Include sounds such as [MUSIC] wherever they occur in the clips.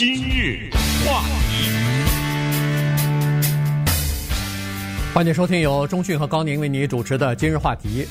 今日话题，欢迎收听由中讯和高宁为你主持的今日话题。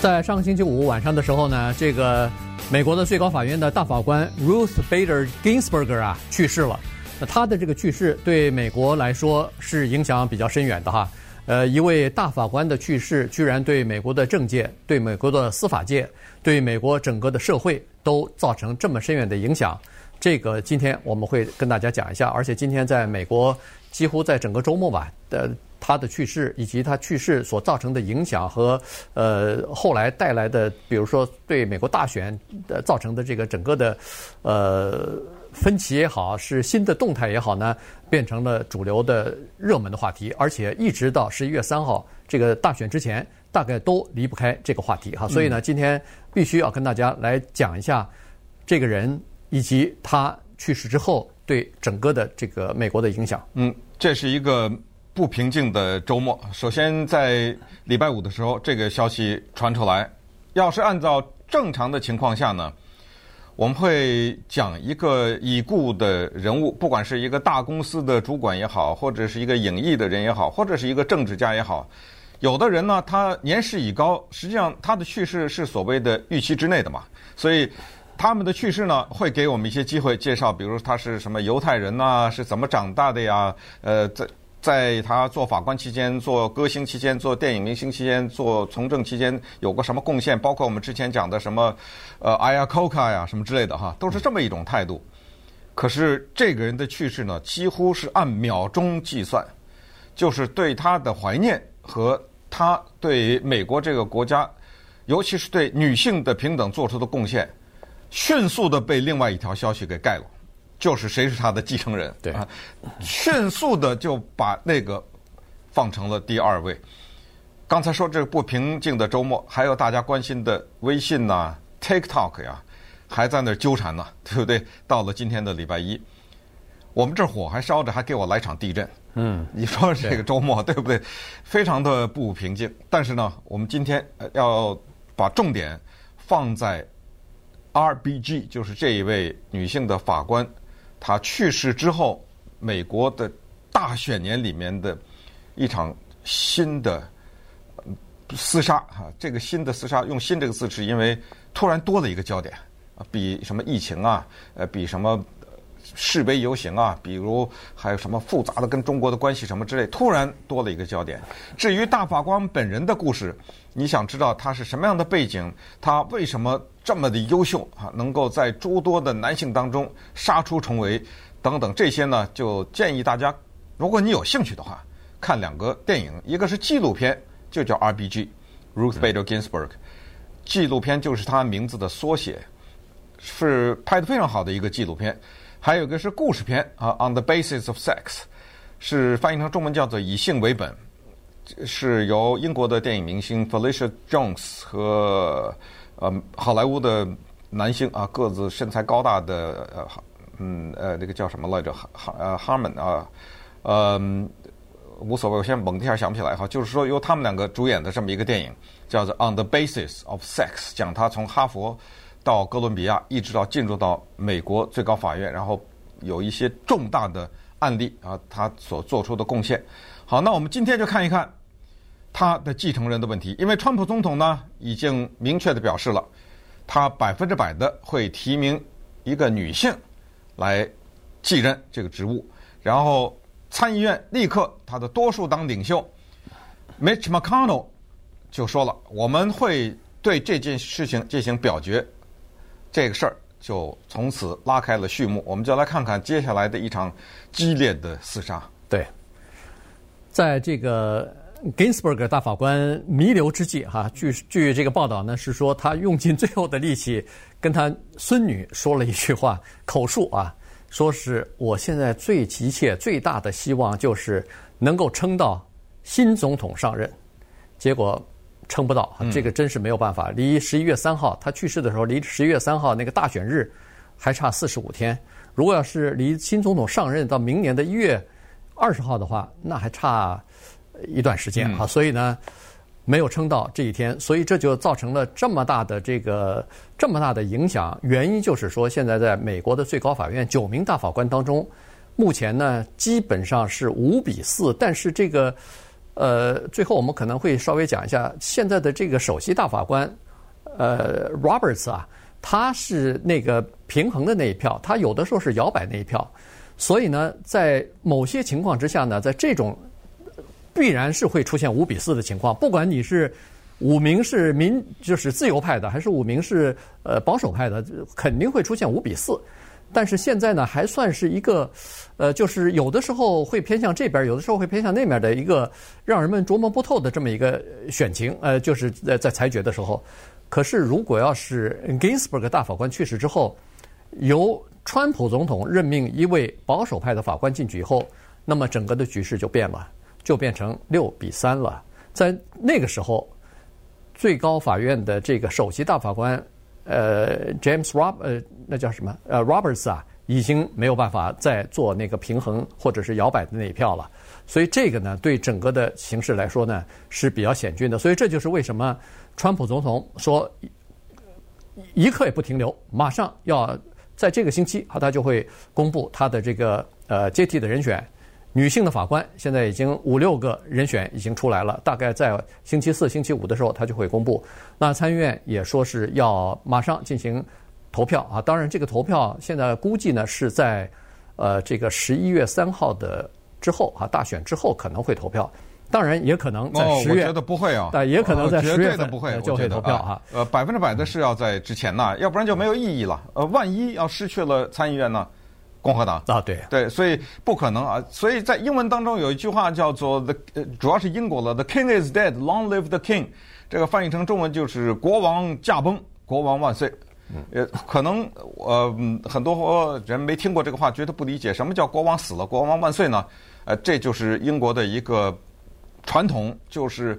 在上个星期五晚上的时候呢，这个美国的最高法院的大法官 Ruth Bader Ginsburg 啊去世了。那他的这个去世对美国来说是影响比较深远的哈。呃，一位大法官的去世，居然对美国的政界、对美国的司法界、对美国整个的社会都造成这么深远的影响。这个今天我们会跟大家讲一下，而且今天在美国几乎在整个周末吧的他的去世以及他去世所造成的影响和呃后来带来的，比如说对美国大选的造成的这个整个的呃分歧也好，是新的动态也好呢，变成了主流的热门的话题，而且一直到十一月三号这个大选之前，大概都离不开这个话题哈。所以呢，今天必须要跟大家来讲一下这个人。以及他去世之后对整个的这个美国的影响。嗯，这是一个不平静的周末。首先，在礼拜五的时候，这个消息传出来。要是按照正常的情况下呢，我们会讲一个已故的人物，不管是一个大公司的主管也好，或者是一个影艺的人也好，或者是一个政治家也好。有的人呢，他年事已高，实际上他的去世是所谓的预期之内的嘛，所以。他们的去世呢，会给我们一些机会介绍，比如他是什么犹太人呐，是怎么长大的呀？呃，在在他做法官期间、做歌星期间、做电影明星期间、做从政期间有过什么贡献？包括我们之前讲的什么呃，Iacocca 呀什么之类的哈，都是这么一种态度。可是这个人的去世呢，几乎是按秒钟计算，就是对他的怀念和他对美国这个国家，尤其是对女性的平等做出的贡献。迅速的被另外一条消息给盖了，就是谁是他的继承人？对啊，迅速的就把那个放成了第二位。刚才说这个不平静的周末，还有大家关心的微信呐、啊、TikTok 呀，还在那纠缠呢，[LAUGHS] 对不对？到了今天的礼拜一，我们这火还烧着，还给我来场地震。嗯，你说这个周末对不对？非常的不平静。但是呢，我们今天要把重点放在。RBG 就是这一位女性的法官，她去世之后，美国的大选年里面的一场新的厮杀哈，这个新的厮杀用“新”这个字是因为突然多了一个焦点啊，比什么疫情啊，呃，比什么示威游行啊，比如还有什么复杂的跟中国的关系什么之类，突然多了一个焦点。至于大法官本人的故事，你想知道他是什么样的背景，他为什么？这么的优秀啊，能够在诸多的男性当中杀出重围，等等这些呢，就建议大家，如果你有兴趣的话，看两个电影，一个是纪录片，就叫 RBG，Ruth Bader Ginsburg，纪录片就是他名字的缩写，是拍得非常好的一个纪录片；还有一个是故事片啊，On the Basis of Sex，是翻译成中文叫做以性为本，是由英国的电影明星 Felicia Jones 和。呃，好莱坞的男星啊，个子身材高大的呃，嗯呃，那个叫什么来着？哈呃哈门啊，呃，无所谓，我现在猛一下想不起来哈。就是说，由他们两个主演的这么一个电影，叫做《On the Basis of Sex》，讲他从哈佛到哥伦比亚，一直到进入到美国最高法院，然后有一些重大的案例啊，他所做出的贡献。好，那我们今天就看一看。他的继承人的问题，因为川普总统呢已经明确的表示了，他百分之百的会提名一个女性来继任这个职务，然后参议院立刻他的多数党领袖 Mitch McConnell 就说了，我们会对这件事情进行表决，这个事儿就从此拉开了序幕。我们就来看看接下来的一场激烈的厮杀。对，在这个。Ginsburg 大法官弥留之际，哈，据据这个报道呢，是说他用尽最后的力气跟他孙女说了一句话，[LAUGHS] 口述啊，说是我现在最急切、最大的希望就是能够撑到新总统上任，结果撑不到，这个真是没有办法。离十一月三号他去世的时候，离十一月三号那个大选日还差四十五天，如果要是离新总统上任到明年的一月二十号的话，那还差。一段时间啊，所以呢，没有撑到这一天，所以这就造成了这么大的这个这么大的影响。原因就是说，现在在美国的最高法院九名大法官当中，目前呢基本上是五比四。但是这个呃，最后我们可能会稍微讲一下现在的这个首席大法官呃 Roberts 啊，他是那个平衡的那一票，他有的时候是摇摆那一票。所以呢，在某些情况之下呢，在这种必然是会出现五比四的情况。不管你是五名是民就是自由派的，还是五名是呃保守派的，肯定会出现五比四。但是现在呢，还算是一个呃，就是有的时候会偏向这边，有的时候会偏向那边的一个让人们琢磨不透的这么一个选情。呃，就是在在裁决的时候。可是如果要是 Ginsburg 大法官去世之后，由川普总统任命一位保守派的法官进去以后，那么整个的局势就变了，就变成六比三了。在那个时候，最高法院的这个首席大法官，呃，James Rob，呃，那叫什么？呃，Roberts 啊，已经没有办法再做那个平衡或者是摇摆的那一票了。所以这个呢，对整个的形势来说呢，是比较险峻的。所以这就是为什么川普总统说一刻也不停留，马上要。在这个星期，他就会公布他的这个呃接替的人选，女性的法官现在已经五六个人选已经出来了，大概在星期四、星期五的时候，他就会公布。那参议院也说是要马上进行投票啊，当然这个投票现在估计呢是在呃这个十一月三号的之后啊，大选之后可能会投票。当然也可能在十月，哦，我觉得不会啊，但也可能在十月的不会就会投票哈。呃，百分之百的是要在之前呢，要不然就没有意义了。呃，万一要失去了参议院呢，共和党啊，对对，所以不可能啊。所以在英文当中有一句话叫做 “the”，主要是英国了 “the king is dead, long live the king”，这个翻译成中文就是“国王驾崩，国王万岁”。呃，可能呃很多人没听过这个话，觉得不理解什么叫“国王死了，国王万岁”呢？呃，这就是英国的一个。传统就是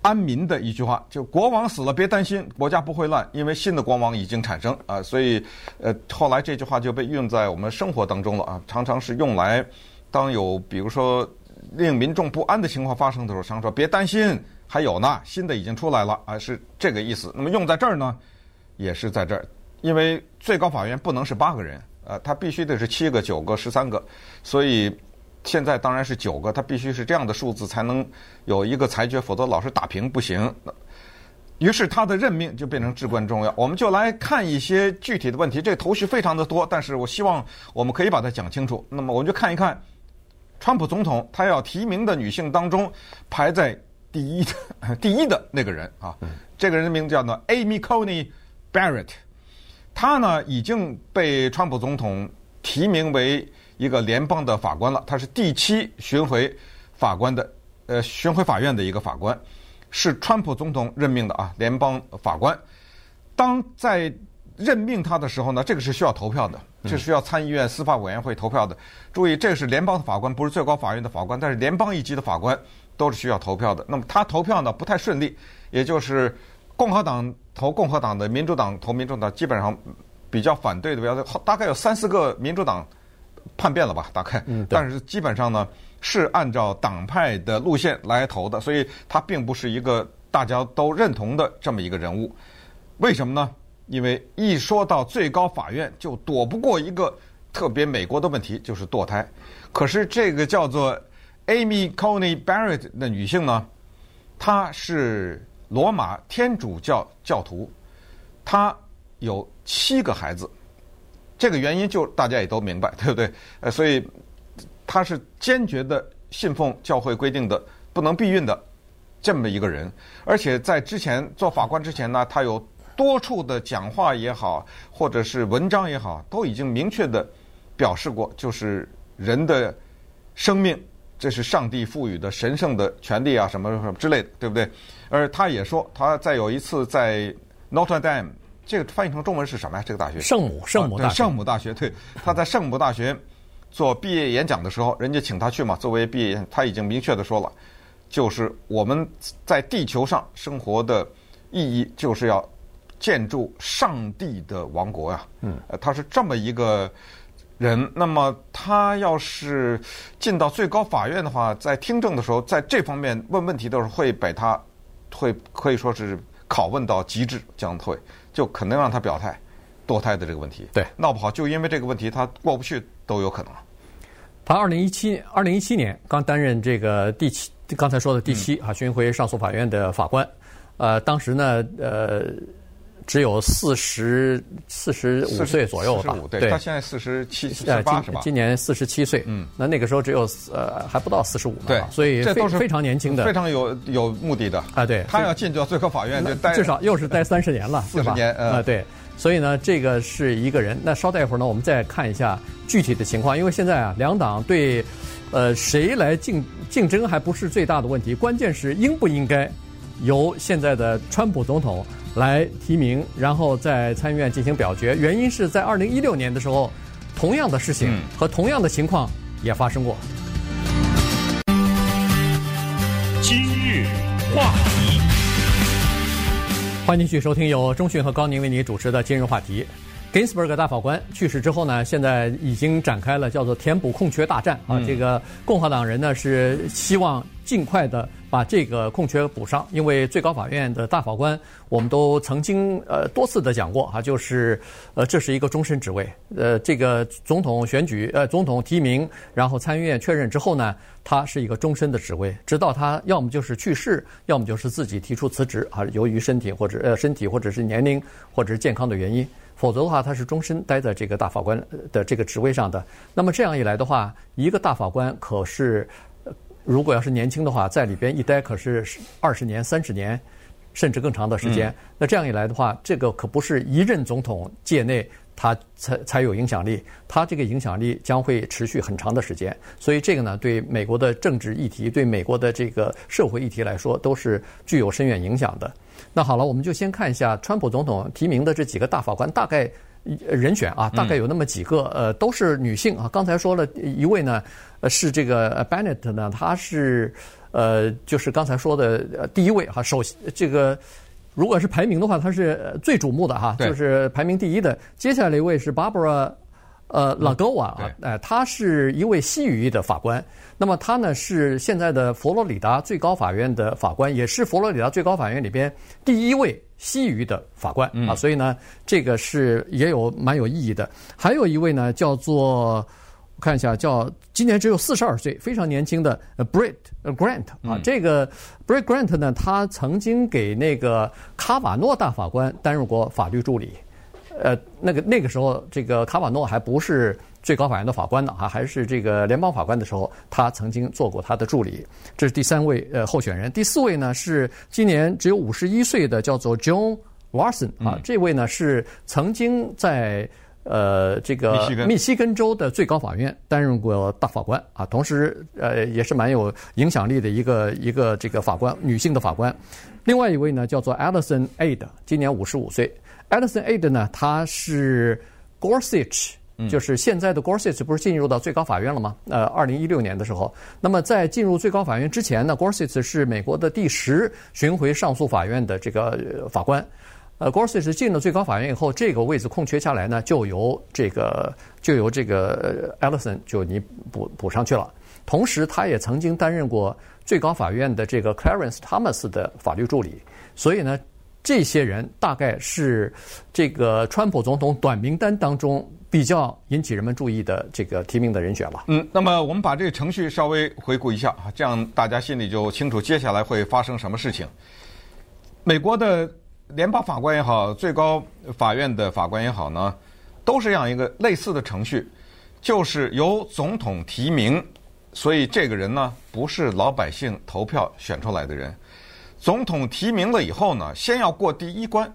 安民的一句话，就国王死了别担心，国家不会乱，因为新的国王已经产生啊，所以呃后来这句话就被用在我们生活当中了啊，[LAUGHS] 常常是用来当有比如说令民众不安的情况发生的时候，常说别担心，还有呢，新的已经出来了啊，是这个意思。那么用在这儿呢，也是在这儿，因为最高法院不能是八个人啊，它必须得是七个、九个、十三个，所以。现在当然是九个，他必须是这样的数字才能有一个裁决，否则老是打平不行。于是他的任命就变成至关重要。我们就来看一些具体的问题，这个头绪非常的多，但是我希望我们可以把它讲清楚。那么我们就看一看，川普总统他要提名的女性当中排在第一的第一的那个人啊，这个人的名字叫做 Amy Coney Barrett，她呢已经被川普总统提名为。一个联邦的法官了，他是第七巡回法官的，呃，巡回法院的一个法官，是川普总统任命的啊，联邦法官。当在任命他的时候呢，这个是需要投票的，这是需要参议院司法委员会投票的。注意，这个是联邦的法官，不是最高法院的法官，但是联邦一级的法官都是需要投票的。那么他投票呢不太顺利，也就是共和党投共和党的，民主党投民主党，基本上比较反对的比较多，大概有三四个民主党。叛变了吧？大概，但是基本上呢是按照党派的路线来投的，所以他并不是一个大家都认同的这么一个人物。为什么呢？因为一说到最高法院，就躲不过一个特别美国的问题，就是堕胎。可是这个叫做 Amy Coney Barrett 的女性呢，她是罗马天主教教徒，她有七个孩子。这个原因就大家也都明白，对不对？呃，所以他是坚决的信奉教会规定的不能避孕的这么一个人，而且在之前做法官之前呢，他有多处的讲话也好，或者是文章也好，都已经明确的表示过，就是人的生命这是上帝赋予的神圣的权利啊，什么什么之类的，对不对？而他也说，他在有一次在 Notre Dame。这个翻译成中文是什么呀？这个大学圣母圣母大学，圣母大学。对，他在圣母大学做毕业演讲的时候，人家请他去嘛，作为毕业演讲，他已经明确的说了，就是我们在地球上生活的意义，就是要建筑上帝的王国呀。嗯，他是这么一个人。那么他要是进到最高法院的话，在听证的时候，在这方面问问题的时候，会把他会可以说是拷问到极致，将会就可能让他表态堕胎的这个问题。对，闹不好就因为这个问题他过不去都有可能。他二零一七二零一七年刚担任这个第七，刚才说的第七啊巡回上诉法院的法官，呃，当时呢，呃。只有四十四十五岁左右吧，对，他现在四十七、四十八是吧？今年四十七岁，嗯，那那个时候只有呃还不到四十五，对，所以这都是非常年轻的，非常有有目的的。啊，对，他要进到最高法院就待至少又是待三十年了，四十年啊，对，所以呢，这个是一个人。那稍待一会儿呢，我们再看一下具体的情况，因为现在啊，两党对呃谁来竞竞争还不是最大的问题，关键是应不应该由现在的川普总统。来提名，然后在参议院进行表决。原因是在二零一六年的时候，同样的事情和同样的情况也发生过。今日话题，欢迎继续收听由中讯和高宁为您主持的今日话题。Ginsburg 大法官去世之后呢，现在已经展开了叫做填补空缺大战啊。这个共和党人呢是希望尽快的把这个空缺补上，因为最高法院的大法官，我们都曾经呃多次的讲过啊，就是呃这是一个终身职位，呃这个总统选举呃总统提名，然后参议院确认之后呢，他是一个终身的职位，直到他要么就是去世，要么就是自己提出辞职啊，由于身体或者呃身体或者是年龄或者是健康的原因。否则的话，他是终身待在这个大法官的这个职位上的。那么这样一来的话，一个大法官可是，如果要是年轻的话，在里边一待可是二十年、三十年，甚至更长的时间。那这样一来的话，这个可不是一任总统界内他才才有影响力，他这个影响力将会持续很长的时间。所以这个呢，对美国的政治议题、对美国的这个社会议题来说，都是具有深远影响的。那好了，我们就先看一下川普总统提名的这几个大法官大概人选啊，大概有那么几个，呃，都是女性啊。刚才说了一位呢，呃，是这个 Bennett 呢，他是呃，就是刚才说的第一位哈，首这个如果是排名的话，他是最瞩目的哈，就是排名第一的。接下来一位是 Barbara。呃，拉戈瓦啊，哎，他是一位西语裔的法官。那么他呢是现在的佛罗里达最高法院的法官，也是佛罗里达最高法院里边第一位西语的法官啊。所以呢，这个是也有蛮有意义的。还有一位呢，叫做我看一下，叫今年只有四十二岁，非常年轻的 Brett Grant 啊。这个 Brett Grant 呢，他曾经给那个卡瓦诺大法官担任过法律助理。呃，那个那个时候，这个卡瓦诺还不是最高法院的法官呢，哈，还是这个联邦法官的时候，他曾经做过他的助理。这是第三位呃候选人。第四位呢是今年只有五十一岁的，叫做 John Watson 啊，这位呢是曾经在呃这个密西根州的最高法院担任过大法官啊，同时呃也是蛮有影响力的一个一个这个法官，女性的法官。另外一位呢叫做 Allison Aide，今年五十五岁。Allison Aide 呢，他是 Gorsuch，就是现在的 Gorsuch 不是进入到最高法院了吗？呃，二零一六年的时候，那么在进入最高法院之前呢，Gorsuch 是美国的第十巡回上诉法院的这个法官。呃，Gorsuch 进了最高法院以后，这个位置空缺下来呢，就由这个就由这个 Allison 就你补补上去了。同时，他也曾经担任过最高法院的这个 Clarence Thomas 的法律助理，所以呢。这些人大概是这个川普总统短名单当中比较引起人们注意的这个提名的人选吧。嗯，那么我们把这个程序稍微回顾一下啊，这样大家心里就清楚接下来会发生什么事情。美国的联邦法官也好，最高法院的法官也好呢，都是这样一个类似的程序，就是由总统提名，所以这个人呢不是老百姓投票选出来的人。总统提名了以后呢，先要过第一关，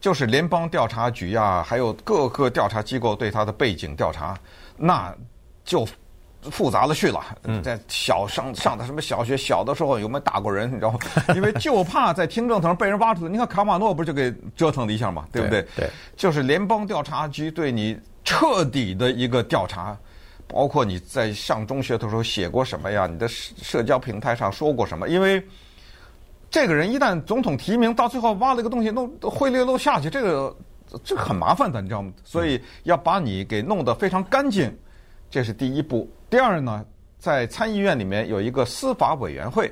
就是联邦调查局呀，还有各个调查机构对他的背景调查，那就复杂了去了。在小上上的什么小学，小的时候有没有打过人？你知道吗？[LAUGHS] 因为就怕在听证头上被人挖出来。你看卡马诺不是就给折腾了一下嘛，对不对？对，就是联邦调查局对你彻底的一个调查，包括你在上中学的时候写过什么呀？你的社社交平台上说过什么？因为这个人一旦总统提名，到最后挖了一个东西，弄灰溜溜下去，这个这个很麻烦的，你知道吗？所以要把你给弄得非常干净，这是第一步。第二呢，在参议院里面有一个司法委员会，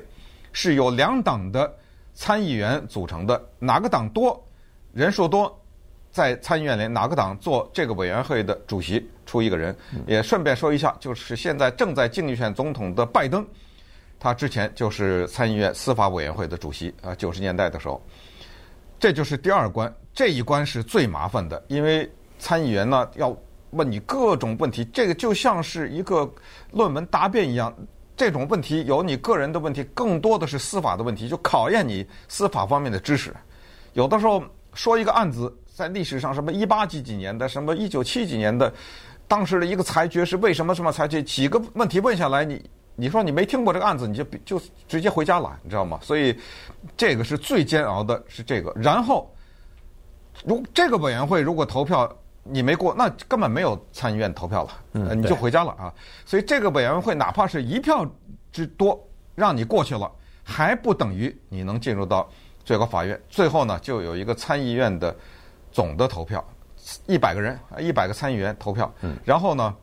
是由两党的参议员组成的，哪个党多，人数多，在参议院里哪个党做这个委员会的主席，出一个人。也顺便说一下，就是现在正在竞选总统的拜登，他之前就是参议院司法委员会的主席啊，九十年代的时候。这就是第二关，这一关是最麻烦的，因为参议员呢要问你各种问题，这个就像是一个论文答辩一样。这种问题有你个人的问题，更多的是司法的问题，就考验你司法方面的知识。有的时候说一个案子，在历史上什么一八几几年的，什么一九七几年的，当时的一个裁决是为什么什么裁决？几个问题问下来，你你说你没听过这个案子，你就就直接回家了，你知道吗？所以这个是最煎熬的，是这个。然后，如这个委员会如果投票。你没过，那根本没有参议院投票了，嗯，你就回家了啊。所以这个委员会哪怕是一票之多让你过去了，还不等于你能进入到最高法院。最后呢，就有一个参议院的总的投票，一百个人，一百个参议员投票，嗯，然后呢，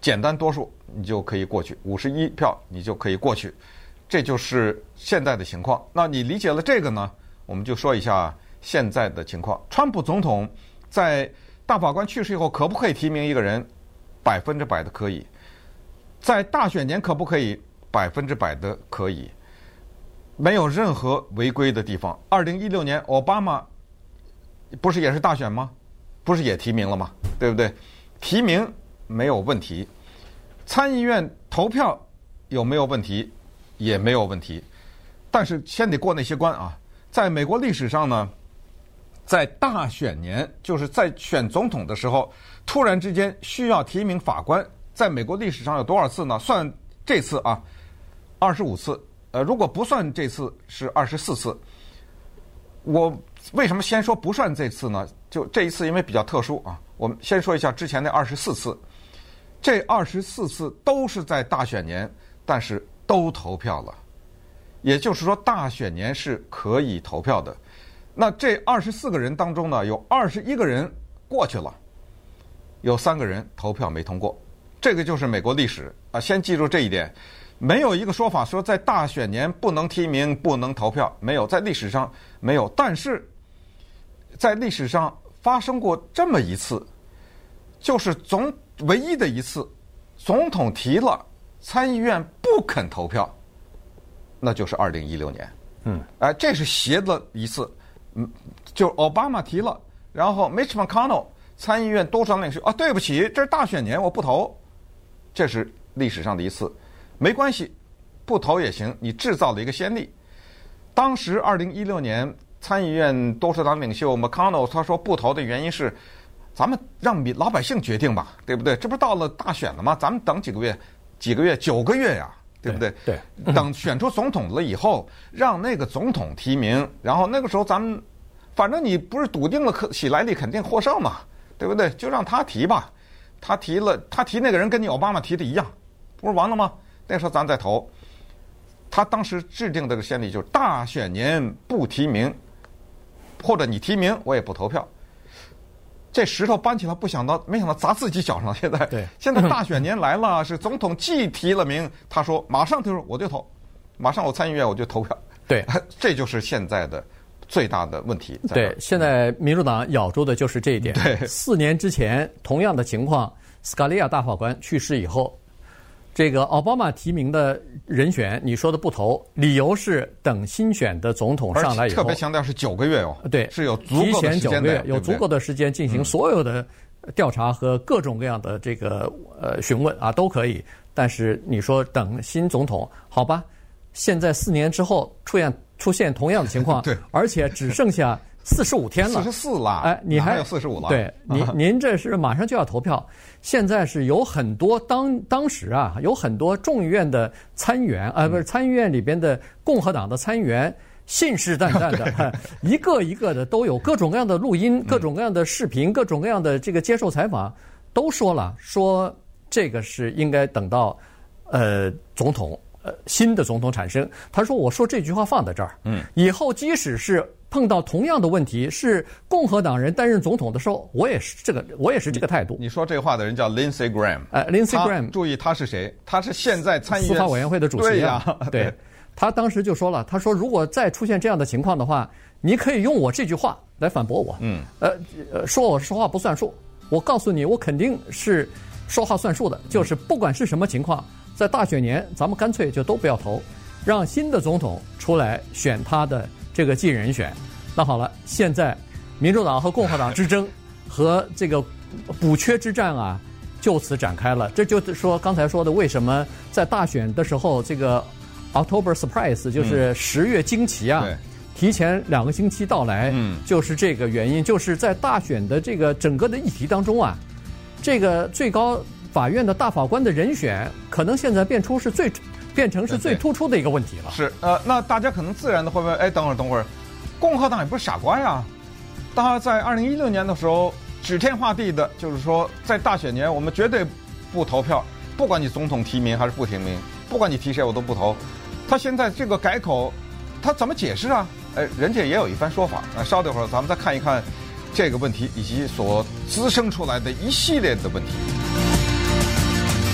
简单多数你就可以过去，五十一票你就可以过去，这就是现在的情况。那你理解了这个呢，我们就说一下现在的情况。川普总统在大法官去世以后，可不可以提名一个人？百分之百的可以。在大选年可不可以？百分之百的可以。没有任何违规的地方。二零一六年奥巴马不是也是大选吗？不是也提名了吗？对不对？提名没有问题。参议院投票有没有问题？也没有问题。但是先得过那些关啊。在美国历史上呢？在大选年，就是在选总统的时候，突然之间需要提名法官，在美国历史上有多少次呢？算这次啊，二十五次。呃，如果不算这次，是二十四次。我为什么先说不算这次呢？就这一次，因为比较特殊啊。我们先说一下之前那二十四次，这二十四次都是在大选年，但是都投票了。也就是说，大选年是可以投票的。那这二十四个人当中呢，有二十一个人过去了，有三个人投票没通过，这个就是美国历史啊。先记住这一点，没有一个说法说在大选年不能提名、不能投票，没有，在历史上没有。但是在历史上发生过这么一次，就是总唯一的一次，总统提了，参议院不肯投票，那就是二零一六年。嗯，哎，这是邪的一次。嗯，就奥巴马提了，然后 Mitch McConnell 参议院多数党领袖啊，对不起，这是大选年，我不投，这是历史上的一次，没关系，不投也行，你制造了一个先例。当时二零一六年参议院多数党领袖 McConnell 他说不投的原因是，咱们让老百姓决定吧，对不对？这不是到了大选了吗？咱们等几个月，几个月，九个月呀。对不对？对，等选出总统了以后，让那个总统提名，然后那个时候咱们，反正你不是笃定了，可喜来利肯定获胜嘛，对不对？就让他提吧，他提了，他提那个人跟你奥巴马提的一样，不是完了吗？那时候咱再投。他当时制定这个先例就是大选年不提名，或者你提名我也不投票。这石头搬起来，不想到，没想到砸自己脚上。现在，对，[LAUGHS] 现在大选年来了，[LAUGHS] 是总统既提了名，他说马上他说我就投，马上我参议院我就投票。对，[LAUGHS] 这就是现在的最大的问题。对，现在民主党咬住的就是这一点。对，四年之前同样的情况，斯卡利亚大法官去世以后。这个奥巴马提名的人选，你说的不投，理由是等新选的总统上来以后，特别强调是九个月哦，对，是有足够的时间，提前九个月，有足够的时间进行所有的调查和各种各样的这个呃询问啊，都可以。但是你说等新总统，好吧，现在四年之后出现出现同样的情况，[LAUGHS] 对，而且只剩下。四十五天了，四十四了，哎，你还，有四十五了？对，您您这是马上就要投票。现在是有很多当当时啊，有很多众议院的参议员啊，不是参议院里边的共和党的参议员，信誓旦旦的，[LAUGHS] 一个一个的都有各种各样的录音、各种各样的视频、各种各样的这个接受采访，都说了，说这个是应该等到呃总统呃新的总统产生。他说：“我说这句话放在这儿，嗯，以后即使是。”碰到同样的问题，是共和党人担任总统的时候，我也是这个，我也是这个态度。你说这话的人叫 Lindsey Graham，呃，Lindsey Graham，注意他是谁？他是现在参议院司法委员会的主席。对呀，对，他当时就说了，他说如果再出现这样的情况的话，你可以用我这句话来反驳我。嗯，呃呃，说我说话不算数，我告诉你，我肯定是说话算数的，就是不管是什么情况，在大选年，咱们干脆就都不要投，让新的总统出来选他的这个继任人选。那好了，现在民主党和共和党之争和这个补缺之战啊，就此展开了。这就是说刚才说的，为什么在大选的时候，这个 October Surprise 就是十月惊奇啊，对提前两个星期到来，嗯就是这个原因，就是在大选的这个整个的议题当中啊，这个最高法院的大法官的人选，可能现在变出是最变成是最突出的一个问题了。是呃，那大家可能自然的会问，哎，等会儿等会儿，共和党也不是傻瓜呀，他在二零一六年的时候指天画地的，就是说在大选年我们绝对不投票，不管你总统提名还是不提名，不管你提谁我都不投。他现在这个改口，他怎么解释啊？哎，人家也有一番说法。那稍等会儿，咱们再看一看这个问题以及所滋生出来的一系列的问题。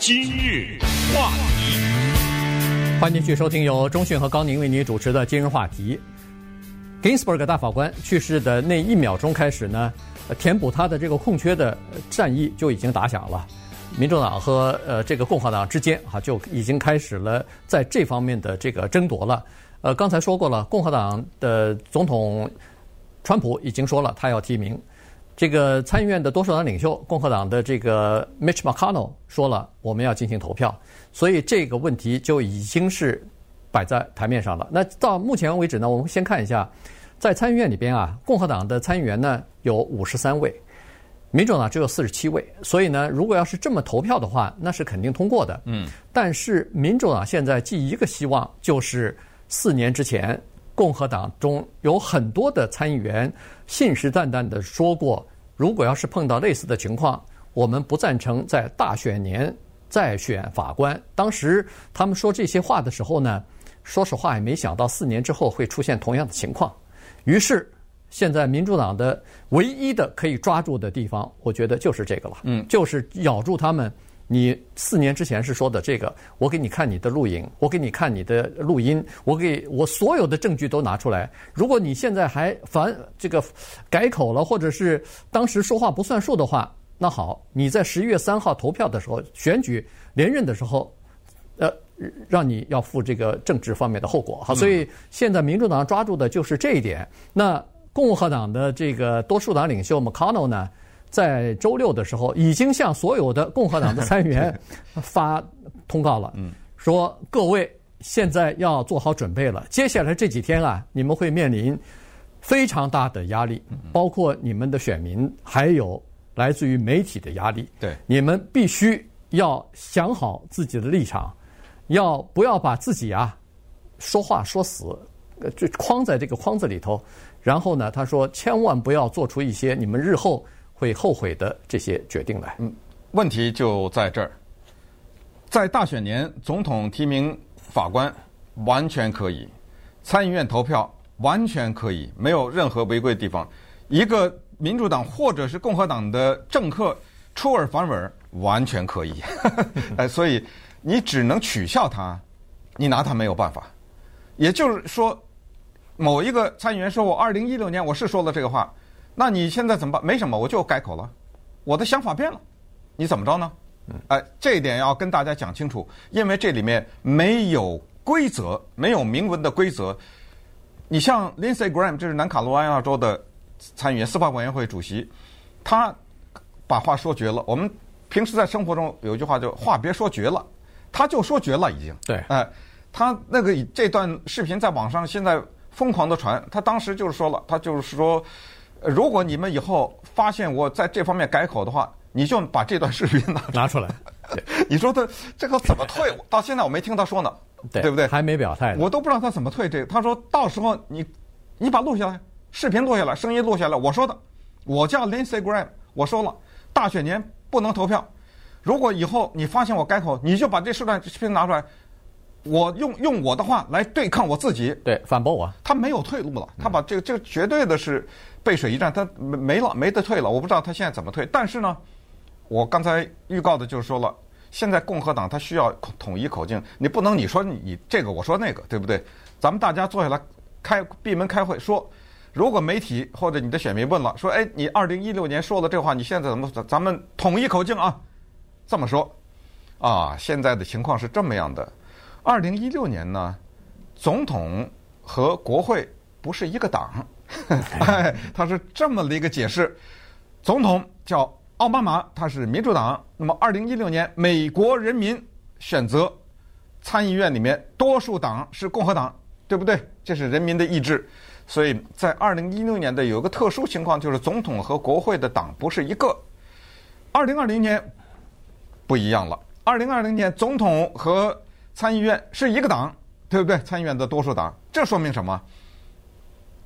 今日话题，欢迎继续收听由中讯和高宁为您主持的今日话题。Ginsburg 大法官去世的那一秒钟开始呢，填补他的这个空缺的战役就已经打响了。民主党和呃这个共和党之间哈就已经开始了在这方面的这个争夺了。呃，刚才说过了，共和党的总统川普已经说了他要提名。这个参议院的多数党领袖共和党的这个 Mitch McConnell 说了我们要进行投票，所以这个问题就已经是。摆在台面上了。那到目前为止呢，我们先看一下，在参议院里边啊，共和党的参议员呢有五十三位，民主党只有四十七位。所以呢，如果要是这么投票的话，那是肯定通过的。嗯。但是民主党现在寄一个希望，就是四年之前，共和党中有很多的参议员信誓旦旦地说过，如果要是碰到类似的情况，我们不赞成在大选年再选法官。当时他们说这些话的时候呢。说实话，也没想到四年之后会出现同样的情况。于是，现在民主党的唯一的可以抓住的地方，我觉得就是这个了。嗯，就是咬住他们。你四年之前是说的这个，我给你看你的录影，我给你看你的录音，我给我所有的证据都拿出来。如果你现在还反这个改口了，或者是当时说话不算数的话，那好，你在十一月三号投票的时候，选举连任的时候，呃。让你要负这个政治方面的后果，好，所以现在民主党抓住的就是这一点。那共和党的这个多数党领袖 McConnell 呢，在周六的时候已经向所有的共和党的参议员 [LAUGHS] 发通告了，说各位现在要做好准备了，接下来这几天啊，你们会面临非常大的压力，包括你们的选民，还有来自于媒体的压力。对，你们必须要想好自己的立场。要不要把自己啊说话说死，就框在这个框子里头？然后呢，他说千万不要做出一些你们日后会后悔的这些决定来。嗯，问题就在这儿，在大选年，总统提名法官完全可以，参议院投票完全可以，没有任何违规的地方。一个民主党或者是共和党的政客出尔反尔，完全可以。哎，[LAUGHS] 所以。你只能取笑他，你拿他没有办法。也就是说，某一个参议员说我二零一六年我是说了这个话，那你现在怎么办？没什么，我就改口了，我的想法变了，你怎么着呢？哎，这一点要跟大家讲清楚，因为这里面没有规则，没有明文的规则。你像 Lindsey Graham，这是南卡罗来纳州的参议员、司法委员会主席，他把话说绝了。我们平时在生活中有一句话就话别说绝了。他就说绝了，已经对，哎、呃，他那个这段视频在网上现在疯狂的传，他当时就是说了，他就是说，如果你们以后发现我在这方面改口的话，你就把这段视频拿 [LAUGHS] 拿出来。[LAUGHS] 你说他这个怎么退？到现在我没听他说呢，对，对不对？还没表态，我都不知道他怎么退这个。他说到时候你你把录下来，视频录下来，声音录下来，我说的，我叫 Lindsey Graham，我说了，大选年不能投票。如果以后你发现我改口，你就把这四段视频拿出来，我用用我的话来对抗我自己，对，反驳我。他没有退路了，他把这个这个绝对的是背水一战，他没没了，没得退了。我不知道他现在怎么退。但是呢，我刚才预告的就是说了，现在共和党他需要统一口径，你不能你说你这个我说那个，对不对？咱们大家坐下来开闭门开会说，如果媒体或者你的选民问了，说哎，你二零一六年说了这话，你现在怎么？咱们统一口径啊，这么说啊。现在的情况是这么样的，二零一六年呢，总统和国会不是一个党，哎，[LAUGHS] 他是这么的一个解释，总统叫。奥巴马他是民主党，那么二零一六年美国人民选择参议院里面多数党是共和党，对不对？这是人民的意志。所以在二零一六年的有一个特殊情况，就是总统和国会的党不是一个。二零二零年不一样了，二零二零年总统和参议院是一个党，对不对？参议院的多数党，这说明什么？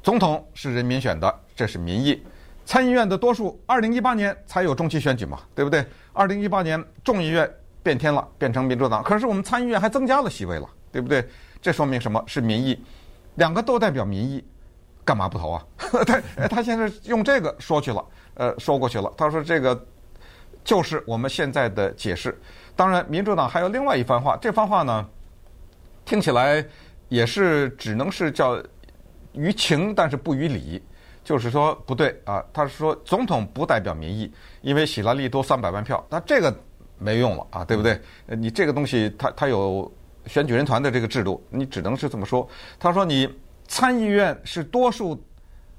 总统是人民选的，这是民意。参议院的多数，二零一八年才有中期选举嘛，对不对？二零一八年众议院变天了，变成民主党，可是我们参议院还增加了席位了，对不对？这说明什么？是民意，两个都代表民意，干嘛不投啊？[LAUGHS] 他他现在用这个说去了，呃，说过去了。他说这个就是我们现在的解释。当然，民主党还有另外一番话，这番话呢，听起来也是只能是叫于情，但是不于理。就是说不对啊，他是说总统不代表民意，因为希拉里多三百万票，那这个没用了啊，对不对？你这个东西，他他有选举人团的这个制度，你只能是这么说。他说你参议院是多数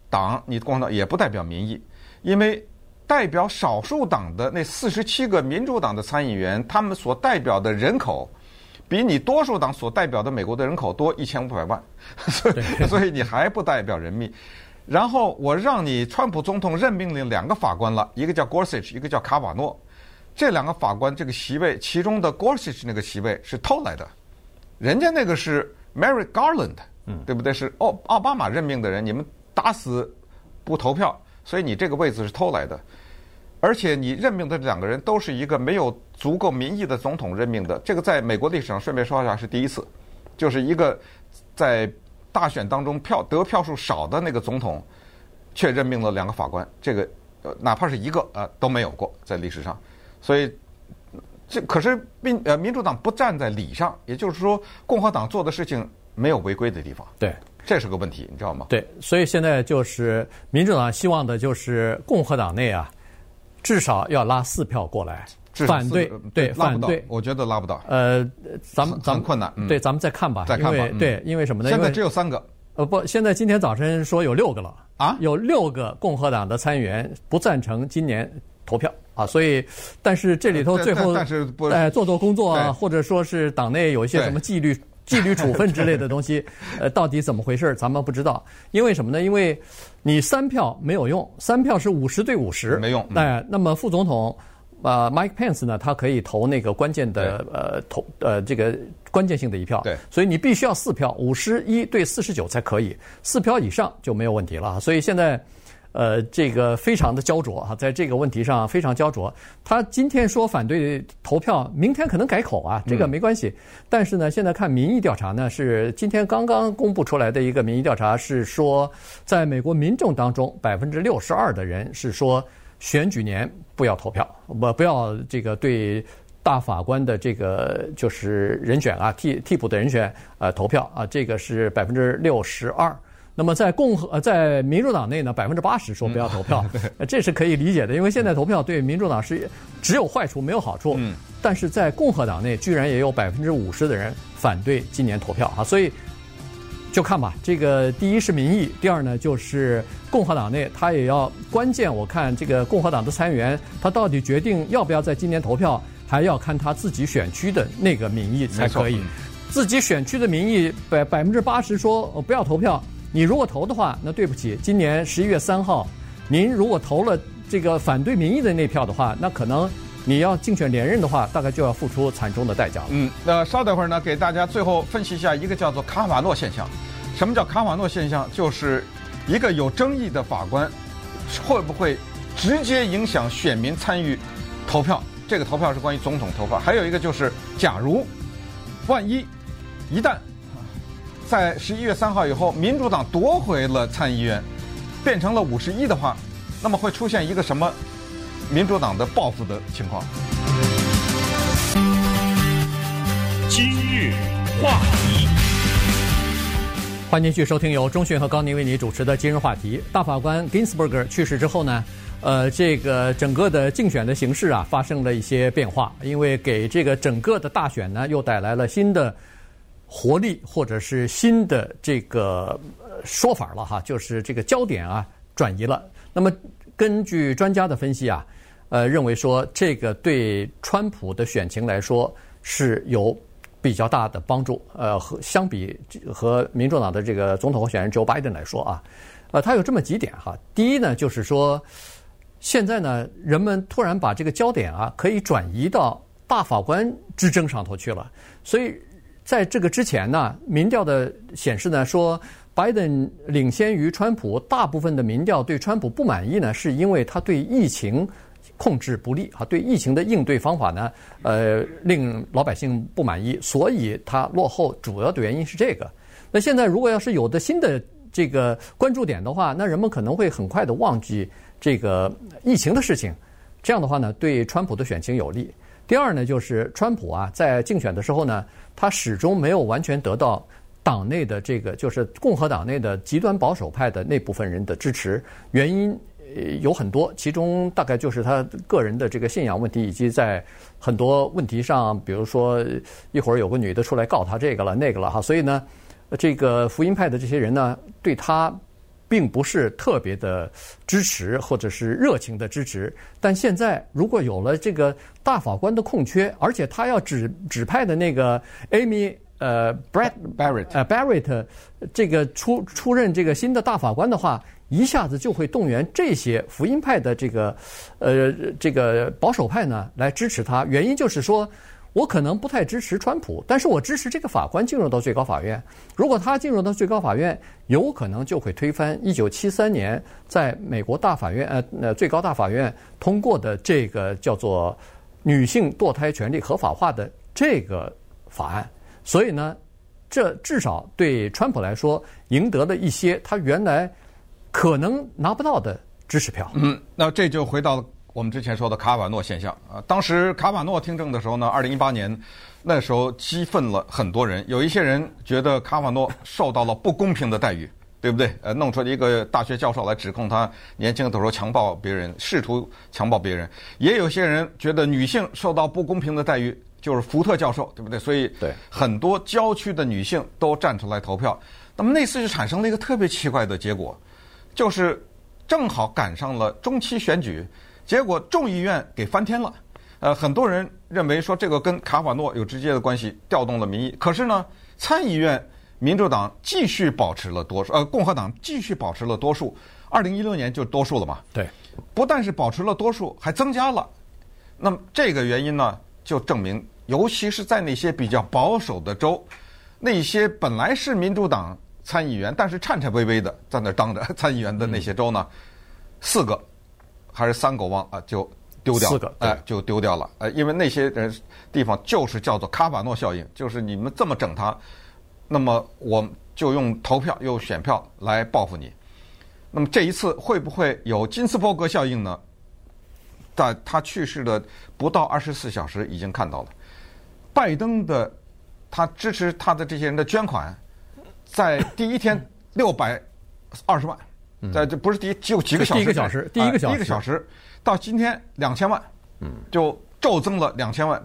党，你共和党也不代表民意，因为代表少数党的那四十七个民主党的参议员，他们所代表的人口比你多数党所代表的美国的人口多一千五百万，所以 [LAUGHS] 所以你还不代表人民。然后我让你川普总统任命了两个法官了，一个叫 Gorsuch，一个叫卡瓦诺。这两个法官这个席位，其中的 Gorsuch 那个席位是偷来的，人家那个是 Merrick Garland，嗯，对不对？是奥奥巴马任命的人，你们打死不投票，所以你这个位子是偷来的。而且你任命的这两个人都是一个没有足够民意的总统任命的，这个在美国历史上顺便说一下是第一次，就是一个在。大选当中票得票数少的那个总统，却任命了两个法官，这个呃哪怕是一个呃都没有过在历史上，所以这可是民呃民主党不站在理上，也就是说共和党做的事情没有违规的地方，对，这是个问题，你知道吗？对，所以现在就是民主党希望的就是共和党内啊，至少要拉四票过来。反对对反对，我觉得拉不到。呃，咱们咱们困难。对，咱们再看吧。再看吧。对，因为什么呢？现在只有三个。呃，不，现在今天早晨说有六个了啊，有六个共和党的参议员不赞成今年投票啊，所以，但是这里头最后但是在做做工作啊，或者说是党内有一些什么纪律纪律处分之类的东西，[LAUGHS] 呃，到底怎么回事？咱们不知道。因为什么呢？因为你三票没有用，三票是五十对五十，没用。哎，那么副总统。呃，Mike Pence 呢，他可以投那个关键的呃投呃这个关键性的一票，对，所以你必须要四票，五十一对四十九才可以，四票以上就没有问题了。所以现在呃这个非常的焦灼啊，在这个问题上非常焦灼。他今天说反对投票，明天可能改口啊，这个没关系。嗯、但是呢，现在看民意调查呢，是今天刚刚公布出来的一个民意调查，是说在美国民众当中，百分之六十二的人是说。选举年不要投票，不不要这个对大法官的这个就是人选啊，替替补的人选呃投票啊，这个是百分之六十二。那么在共和呃在民主党内呢，百分之八十说不要投票，[LAUGHS] 嗯、这是可以理解的，因为现在投票对民主党是只有坏处没有好处。嗯，但是在共和党内居然也有百分之五十的人反对今年投票啊，所以。就看吧，这个第一是民意，第二呢就是共和党内他也要关键。我看这个共和党的参议员，他到底决定要不要在今年投票，还要看他自己选区的那个民意才可以。自己选区的民意百百分之八十说不要投票，你如果投的话，那对不起，今年十一月三号，您如果投了这个反对民意的那票的话，那可能你要竞选连任的话，大概就要付出惨重的代价了。嗯，那稍等会儿呢，给大家最后分析一下一个叫做卡瓦诺现象。什么叫卡瓦诺现象？就是一个有争议的法官会不会直接影响选民参与投票？这个投票是关于总统投票。还有一个就是，假如万一一旦在十一月三号以后，民主党夺回了参议院，变成了五十一的话，那么会出现一个什么民主党的报复的情况？今日话题，欢迎继续收听由中讯和高宁为你主持的今日话题。大法官 Ginsburg 去世之后呢，呃，这个整个的竞选的形势啊，发生了一些变化，因为给这个整个的大选呢，又带来了新的活力，或者是新的这个说法了哈，就是这个焦点啊转移了。那么根据专家的分析啊，呃，认为说这个对川普的选情来说是有。比较大的帮助，呃，和相比和民主党的这个总统候选人 Joe Biden 来说啊，呃，他有这么几点哈。第一呢，就是说，现在呢，人们突然把这个焦点啊，可以转移到大法官之争上头去了。所以在这个之前呢，民调的显示呢，说拜登领先于川普，大部分的民调对川普不满意呢，是因为他对疫情。控制不力啊，对疫情的应对方法呢，呃，令老百姓不满意，所以它落后。主要的原因是这个。那现在如果要是有的新的这个关注点的话，那人们可能会很快的忘记这个疫情的事情。这样的话呢，对川普的选情有利。第二呢，就是川普啊，在竞选的时候呢，他始终没有完全得到党内的这个，就是共和党内的极端保守派的那部分人的支持。原因。有很多，其中大概就是他个人的这个信仰问题，以及在很多问题上，比如说一会儿有个女的出来告他这个了那个了哈，所以呢，这个福音派的这些人呢，对他并不是特别的支持或者是热情的支持。但现在如果有了这个大法官的空缺，而且他要指指派的那个 Amy 呃 Brett Barrett 呃 Barrett 这个出出任这个新的大法官的话。一下子就会动员这些福音派的这个，呃，这个保守派呢来支持他。原因就是说，我可能不太支持川普，但是我支持这个法官进入到最高法院。如果他进入到最高法院，有可能就会推翻一九七三年在美国大法院呃呃最高大法院通过的这个叫做女性堕胎权利合法化的这个法案。所以呢，这至少对川普来说赢得了一些他原来。可能拿不到的支持票。嗯，那这就回到我们之前说的卡瓦诺现象啊。当时卡瓦诺听证的时候呢，二零一八年，那时候激愤了很多人。有一些人觉得卡瓦诺受到了不公平的待遇，对不对？呃，弄出了一个大学教授来指控他年轻的时候强暴别人，试图强暴别人。也有些人觉得女性受到不公平的待遇，就是福特教授，对不对？所以，对很多郊区的女性都站出来投票。那么那次就产生了一个特别奇怪的结果。就是正好赶上了中期选举，结果众议院给翻天了。呃，很多人认为说这个跟卡瓦诺有直接的关系，调动了民意。可是呢，参议院民主党继续保持了多数，呃，共和党继续保持了多数。二零一六年就多数了嘛？对，不但是保持了多数，还增加了。那么这个原因呢，就证明，尤其是在那些比较保守的州，那些本来是民主党。参议员，但是颤颤巍巍的在那当着参议员的那些州呢，四个还是三狗汪啊，就丢掉了，四个哎，就丢掉了，呃，因为那些人地方就是叫做卡瓦诺效应，就是你们这么整他，那么我就用投票用选票来报复你。那么这一次会不会有金斯伯格效应呢？在他去世的不到二十四小时，已经看到了拜登的他支持他的这些人的捐款。在第一天六百二十万，在这不是第一就几个小时，第一个小时，第一个小时，第一个小时，到今天两千万，嗯，就骤增了两千万。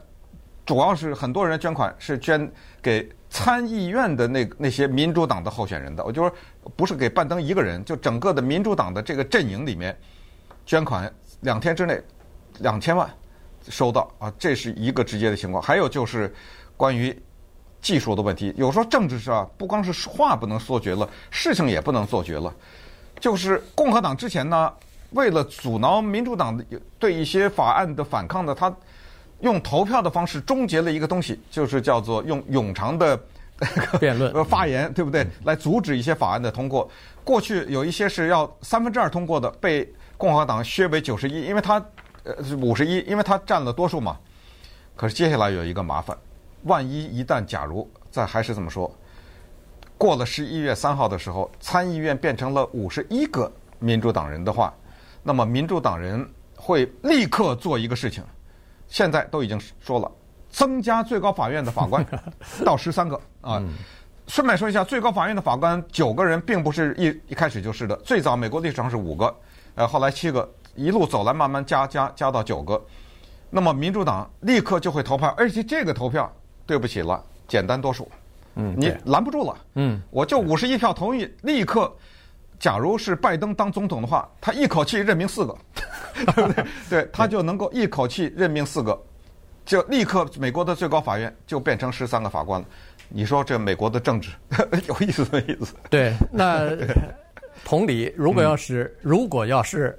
主要是很多人捐款是捐给参议院的那那些民主党的候选人的，我就说不是给拜登一个人，就整个的民主党的这个阵营里面捐款两天之内两千万收到啊，这是一个直接的情况。还有就是关于。技术的问题，有时候政治上不光是话不能说绝了，事情也不能做绝了。就是共和党之前呢，为了阻挠民主党对一些法案的反抗呢，他用投票的方式终结了一个东西，就是叫做用冗长的辩论 [LAUGHS] 发言，对不对？来阻止一些法案的通过。过去有一些是要三分之二通过的，被共和党削为九十一，因为他呃五十一，因为他占了多数嘛。可是接下来有一个麻烦。万一一旦假如再还是这么说，过了十一月三号的时候，参议院变成了五十一个民主党人的话，那么民主党人会立刻做一个事情，现在都已经说了，增加最高法院的法官 [LAUGHS] 到十三个啊。顺便说一下，最高法院的法官九个人，并不是一一开始就是的。最早美国历史上是五个，呃，后来七个，一路走来慢慢加加加到九个。那么民主党立刻就会投票，而且这个投票，对不起了，简单多数，嗯，你拦不住了，嗯，我就五十一票同意，立刻。假如是拜登当总统的话，他一口气任命四个，对不对？对，他就能够一口气任命四个，就立刻美国的最高法院就变成十三个法官了。你说这美国的政治 [LAUGHS] 有意思没意思？对，那 [LAUGHS] 同理，如果要是、嗯、如果要是，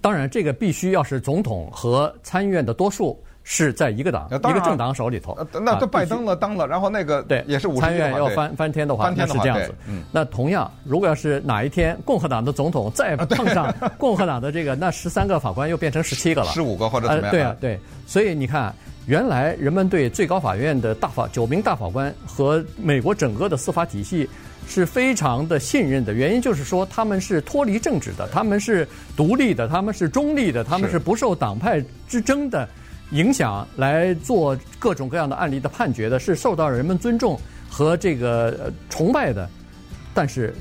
当然这个必须要是总统和参议院的多数。是在一个党一个政党手里头，那这拜登了当了，然后那个对也是参议院要翻翻天的话，那是这样子。那同样，如果要是哪一天共和党的总统再碰 [LAUGHS] 上共和党的这个，那十三个法官又变成十七个了，十五个或者怎么样？对啊，对。所以你看，原来人们对最高法院的大法九名大法官和美国整个的司法体系是非常的信任的，原因就是说他们是脱离政治的，他们是独立的，他们是中立的，他们是不受党派之争的。影响来做各种各样的案例的判决的，是受到人们尊重和这个崇拜的。但是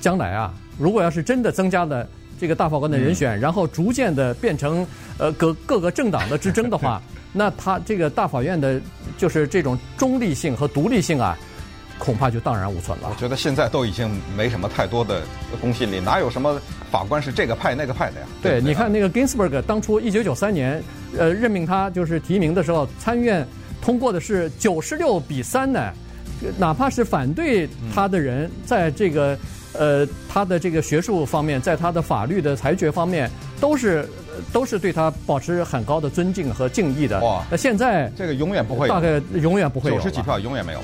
将来啊，如果要是真的增加了这个大法官的人选，然后逐渐的变成呃各各个政党的之争的话，[LAUGHS] 那他这个大法院的就是这种中立性和独立性啊。恐怕就荡然无存了。我觉得现在都已经没什么太多的公信力，哪有什么法官是这个派那个派的呀？对，对对，你看那个 Ginsburg 当初一九九三年，呃，任命他就是提名的时候，参议院通过的是九十六比三呢，哪怕是反对他的人，在这个呃他的这个学术方面，在他的法律的裁决方面，都是都是对他保持很高的尊敬和敬意的。哇！那现在这个永远不会，大概永远不会有，九十几票永远没有。